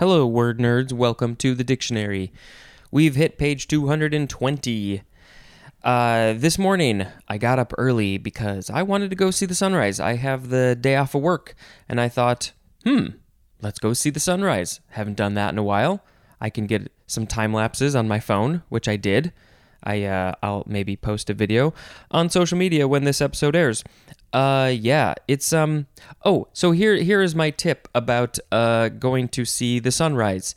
Hello, word nerds. Welcome to the dictionary. We've hit page 220. Uh, this morning, I got up early because I wanted to go see the sunrise. I have the day off of work, and I thought, hmm, let's go see the sunrise. Haven't done that in a while. I can get some time lapses on my phone, which I did. I uh, I'll maybe post a video on social media when this episode airs. Uh, yeah, it's um. Oh, so here here is my tip about uh going to see the sunrise.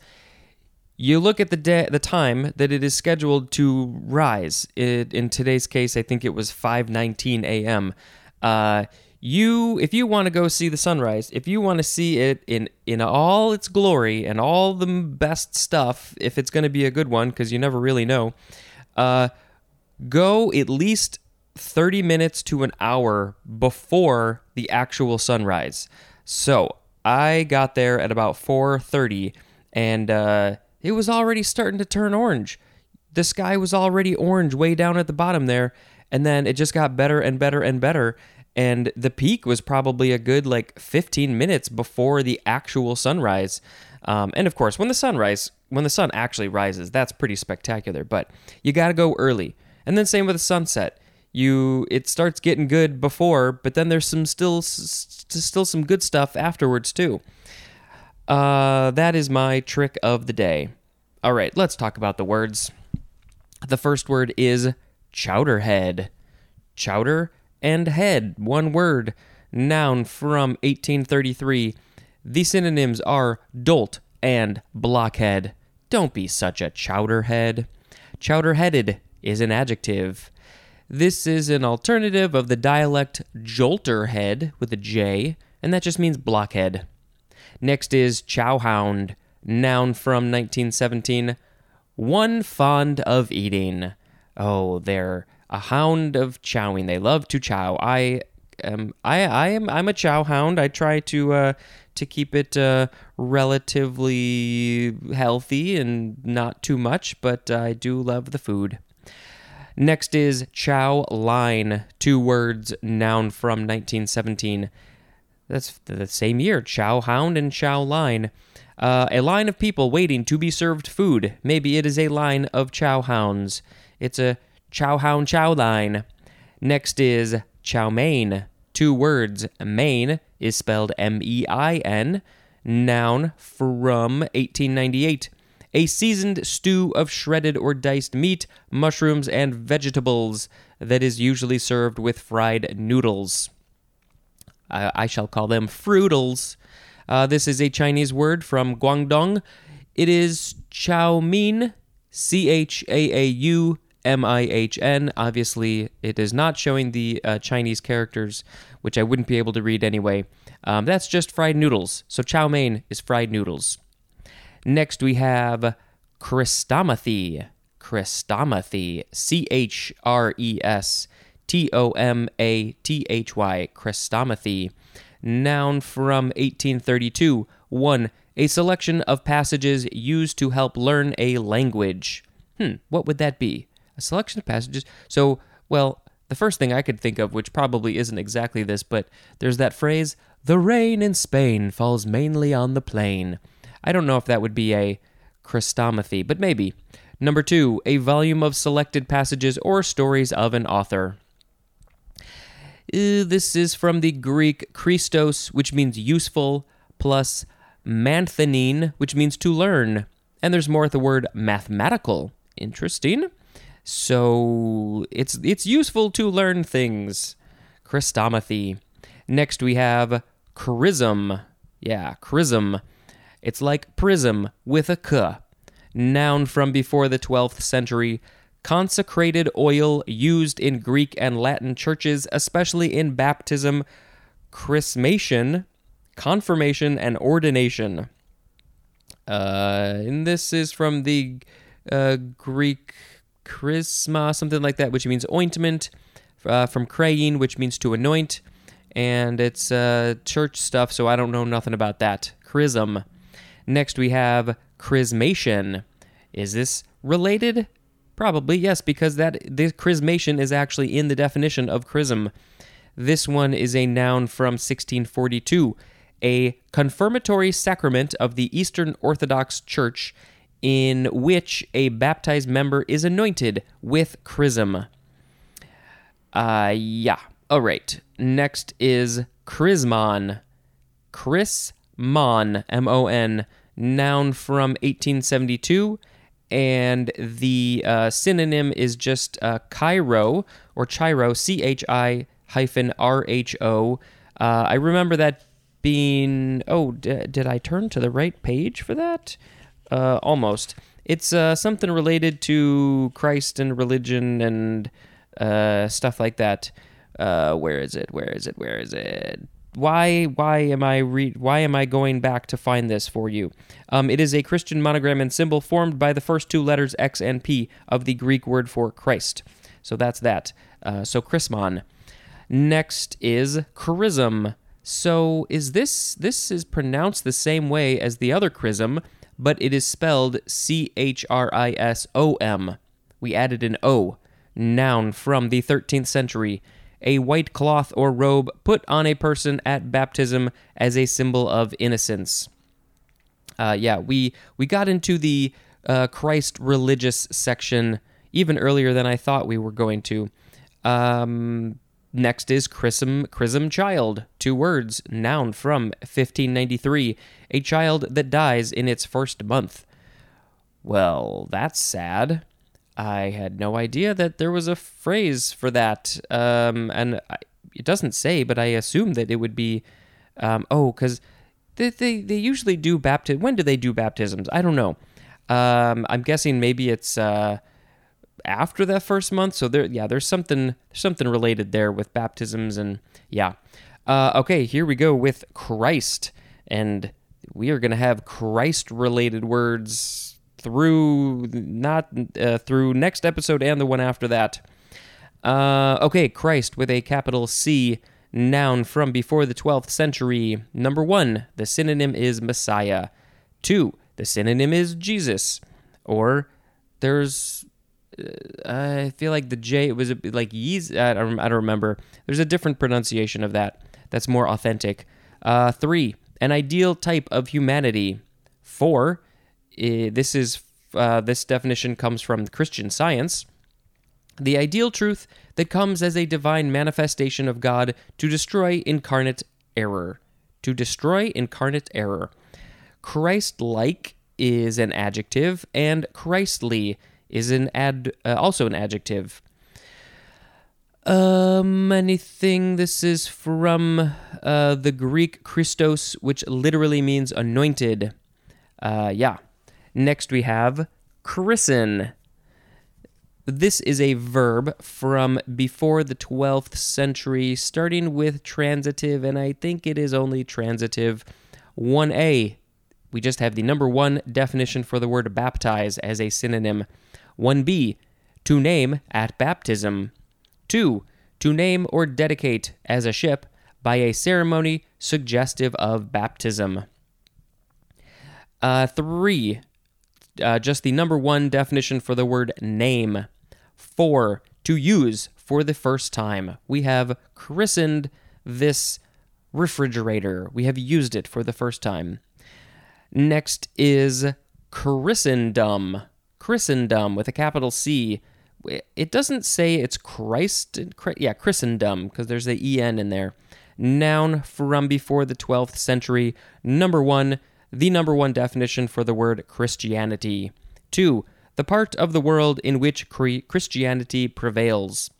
You look at the day, the time that it is scheduled to rise. It, in today's case, I think it was 5:19 a.m. Uh, you, if you want to go see the sunrise, if you want to see it in in all its glory and all the best stuff, if it's going to be a good one, because you never really know, uh, go at least 30 minutes to an hour before the actual sunrise. So I got there at about 4:30, and uh, it was already starting to turn orange. The sky was already orange way down at the bottom there, and then it just got better and better and better. And the peak was probably a good like 15 minutes before the actual sunrise. Um, and of course, when the sunrise, when the sun actually rises, that's pretty spectacular. But you got to go early. And then same with the sunset. You it starts getting good before, but then there's some still still some good stuff afterwards too. Uh, that is my trick of the day. All right, let's talk about the words. The first word is chowderhead. Chowder and head, one word. Noun from 1833. The synonyms are dolt and blockhead. Don't be such a chowderhead. Chowderheaded is an adjective. This is an alternative of the dialect jolterhead with a J, and that just means blockhead. Next is chowhound, noun from 1917. One fond of eating. Oh, they're a hound of chowing. They love to chow. I am. I. I am. I'm a chow hound. I try to uh, to keep it uh, relatively healthy and not too much, but I do love the food. Next is chow line. Two words. Noun from 1917. That's the same year. Chow hound and chow line. Uh, a line of people waiting to be served food. Maybe it is a line of chow hounds. It's a chow hound chow line. Next is chow mein. Two words. Mein is spelled M E I N. Noun from 1898. A seasoned stew of shredded or diced meat, mushrooms, and vegetables that is usually served with fried noodles. I, I shall call them fruitles. Uh, this is a Chinese word from Guangdong. It is chow mein, C H A A U M I H N. Obviously, it is not showing the uh, Chinese characters, which I wouldn't be able to read anyway. Um, that's just fried noodles. So chow mein is fried noodles. Next, we have Chrestomathy. Chrestomathy. C H R E S T O M A T H Y. Chrestomathy. Noun from 1832. 1. A selection of passages used to help learn a language. Hmm, what would that be? A selection of passages. So, well, the first thing I could think of, which probably isn't exactly this, but there's that phrase, the rain in Spain falls mainly on the plain. I don't know if that would be a Chrestomathy, but maybe. Number two, a volume of selected passages or stories of an author. Uh, this is from the Greek Christos, which means useful, plus manthanein, which means to learn. And there's more at the word mathematical. Interesting. So it's it's useful to learn things. Chrestomathy. Next we have chrism. Yeah, chrism. It's like prism with a k. Noun from before the 12th century. Consecrated oil used in Greek and Latin churches, especially in baptism, chrismation, confirmation, and ordination. Uh, and this is from the uh, Greek chrisma, something like that, which means ointment, uh, from krayin, which means to anoint, and it's uh, church stuff, so I don't know nothing about that. Chrism. Next, we have chrismation. Is this related? Probably yes, because that the chrismation is actually in the definition of chrism. This one is a noun from 1642, a confirmatory sacrament of the Eastern Orthodox Church in which a baptized member is anointed with chrism. Uh, yeah. All right. Next is chrismon. Chrismon, M O N, noun from 1872. And the uh, synonym is just uh, Chi-Rho or Chi-Rho, C H I hyphen R H O. Uh, I remember that being. Oh, d- did I turn to the right page for that? Uh, almost. It's uh, something related to Christ and religion and uh, stuff like that. Uh, where is it? Where is it? Where is it? Why? Why am I re- Why am I going back to find this for you? Um, it is a Christian monogram and symbol formed by the first two letters X and P of the Greek word for Christ. So that's that. Uh, so Chrismon. Next is chrisom. So is this this is pronounced the same way as the other chrism, but it is spelled C H R I S O M. We added an O. Noun from the 13th century. A white cloth or robe put on a person at baptism as a symbol of innocence. Uh, yeah, we we got into the uh, Christ religious section even earlier than I thought we were going to. Um, next is chrisom, chrisom child, two words, noun from 1593, a child that dies in its first month. Well, that's sad. I had no idea that there was a phrase for that, um, and I, it doesn't say, but I assume that it would be. Um, oh, because they, they they usually do baptism. When do they do baptisms? I don't know. Um, I'm guessing maybe it's uh, after that first month. So there, yeah, there's something something related there with baptisms and yeah. Uh, okay, here we go with Christ, and we are going to have Christ related words through not uh, through next episode and the one after that. Uh, okay, Christ with a capital C, noun from before the 12th century. Number one, the synonym is Messiah. Two, the synonym is Jesus. Or there's, uh, I feel like the J was like Yeez. I don't, I don't remember. There's a different pronunciation of that that's more authentic. Uh, three, an ideal type of humanity. Four, this is uh, this definition comes from Christian Science. The ideal truth that comes as a divine manifestation of God to destroy incarnate error. To destroy incarnate error. Christ like is an adjective, and Christly is an ad, uh, also an adjective. Um, anything. This is from uh, the Greek Christos, which literally means anointed. Uh, yeah. Next we have christen. This is a verb from before the 12th century, starting with transitive, and I think it is only transitive. 1a. We just have the number one definition for the word baptize as a synonym. 1b. To name at baptism. 2. To name or dedicate as a ship by a ceremony suggestive of baptism. Uh, 3. Uh, just the number one definition for the word name. Four, to use for the first time. We have christened this refrigerator. We have used it for the first time. Next is Christendom. Christendom with a capital C. It doesn't say it's Christ. Yeah, Christendom, because there's the EN in there. Noun from before the 12th century. Number one, the number one definition for the word Christianity. Two, the part of the world in which Christianity prevails.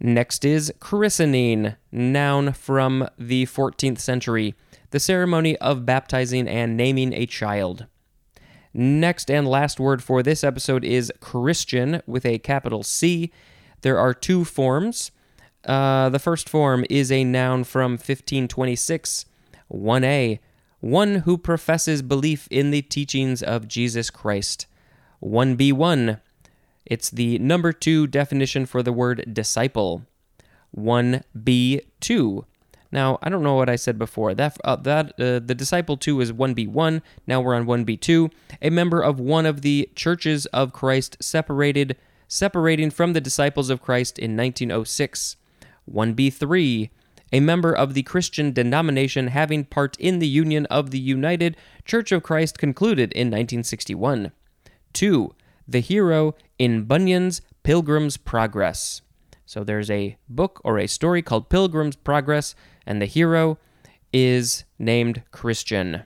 Next is christening, noun from the 14th century, the ceremony of baptizing and naming a child. Next and last word for this episode is Christian with a capital C. There are two forms. Uh, the first form is a noun from 1526, 1a, one who professes belief in the teachings of Jesus Christ. 1b1, it's the number two definition for the word disciple. 1b2. Now, I don't know what I said before. That uh, that uh, the disciple 2 is 1b1. Now we're on 1b2. A member of one of the churches of Christ separated separating from the disciples of Christ in 1906. 1b3 a member of the Christian denomination having part in the Union of the United Church of Christ concluded in 1961. 2. The hero in Bunyan's Pilgrim's Progress. So there's a book or a story called Pilgrim's Progress, and the hero is named Christian.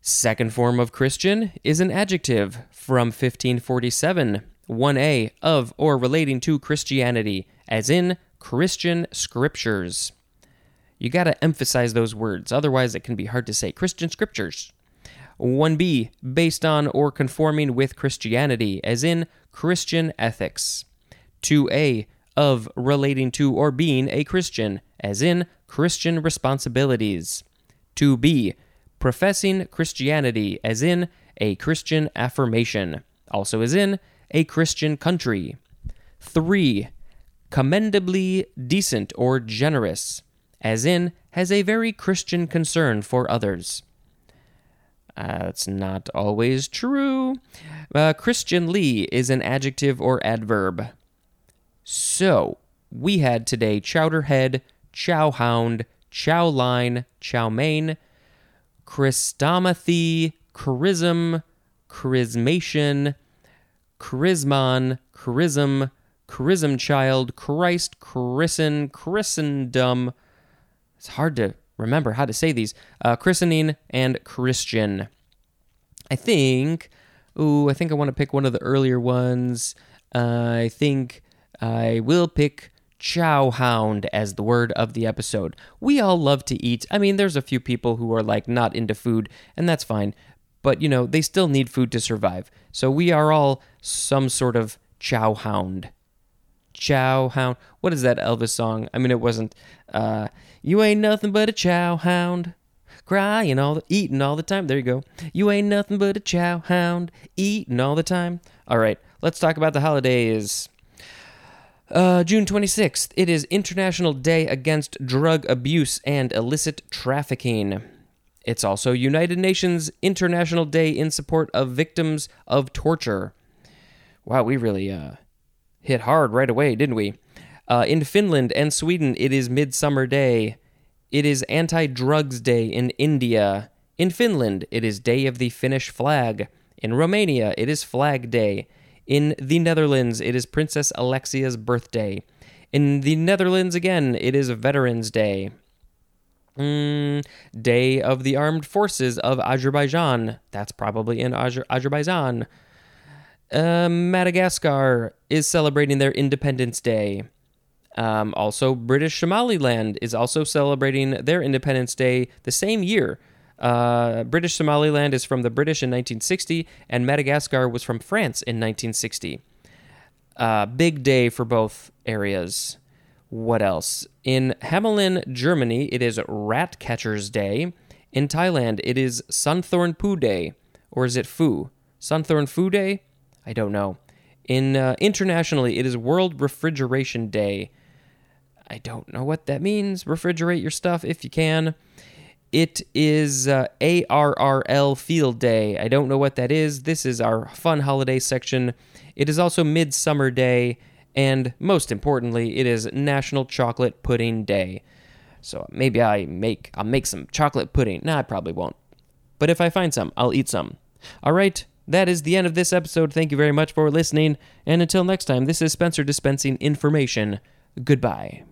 Second form of Christian is an adjective from 1547, 1a, of or relating to Christianity, as in Christian scriptures. You got to emphasize those words, otherwise, it can be hard to say. Christian scriptures. 1b, based on or conforming with Christianity, as in Christian ethics. 2a, of relating to or being a Christian, as in Christian responsibilities. 2b, professing Christianity, as in a Christian affirmation, also as in a Christian country. 3. Commendably decent or generous, as in has a very Christian concern for others. Uh, that's not always true. Uh, Christianly is an adjective or adverb. So, we had today chowderhead, chowhound, chowline, chowmain, Chrestomathy, charism, charismation, charismon, charism, charism child, Christ, christen, christendom. It's hard to remember how to say these. Uh, christening and Christian. I think. Ooh, I think I want to pick one of the earlier ones. Uh, I think I will pick chow hound as the word of the episode. We all love to eat. I mean, there's a few people who are like not into food, and that's fine. But, you know, they still need food to survive. So we are all some sort of chow hound. Chow hound. What is that Elvis song? I mean, it wasn't, uh, you ain't nothing but a chow hound. Crying all the, eating all the time. There you go. You ain't nothing but a chow hound, eating all the time. All right, let's talk about the holidays. Uh, June 26th, it is International Day Against Drug Abuse and Illicit Trafficking. It's also United Nations International Day in support of victims of torture. Wow, we really uh, hit hard right away, didn't we? Uh, in Finland and Sweden, it is Midsummer Day. It is Anti Drugs Day in India. In Finland, it is Day of the Finnish Flag. In Romania, it is Flag Day. In the Netherlands, it is Princess Alexia's birthday. In the Netherlands, again, it is Veterans Day. Mm, Day of the Armed Forces of Azerbaijan. That's probably in Azer- Azerbaijan. Uh, Madagascar is celebrating their Independence Day. Um, also, British Somaliland is also celebrating their Independence Day the same year. Uh, British Somaliland is from the British in 1960, and Madagascar was from France in 1960. Uh, big day for both areas. What else? In Hamelin, Germany, it is Rat Catcher's Day. In Thailand, it is Sunthorn Poo Day. Or is it Fu? Sunthorn Fu Day? I don't know. In uh, internationally, it is World Refrigeration Day. I don't know what that means. Refrigerate your stuff if you can. It is uh, ARRL Field Day. I don't know what that is. This is our fun holiday section. It is also Midsummer Day, and most importantly, it is National Chocolate Pudding Day. So maybe I make I'll make some chocolate pudding. No, I probably won't. But if I find some, I'll eat some. All right, that is the end of this episode. Thank you very much for listening, and until next time, this is Spencer dispensing information. Goodbye.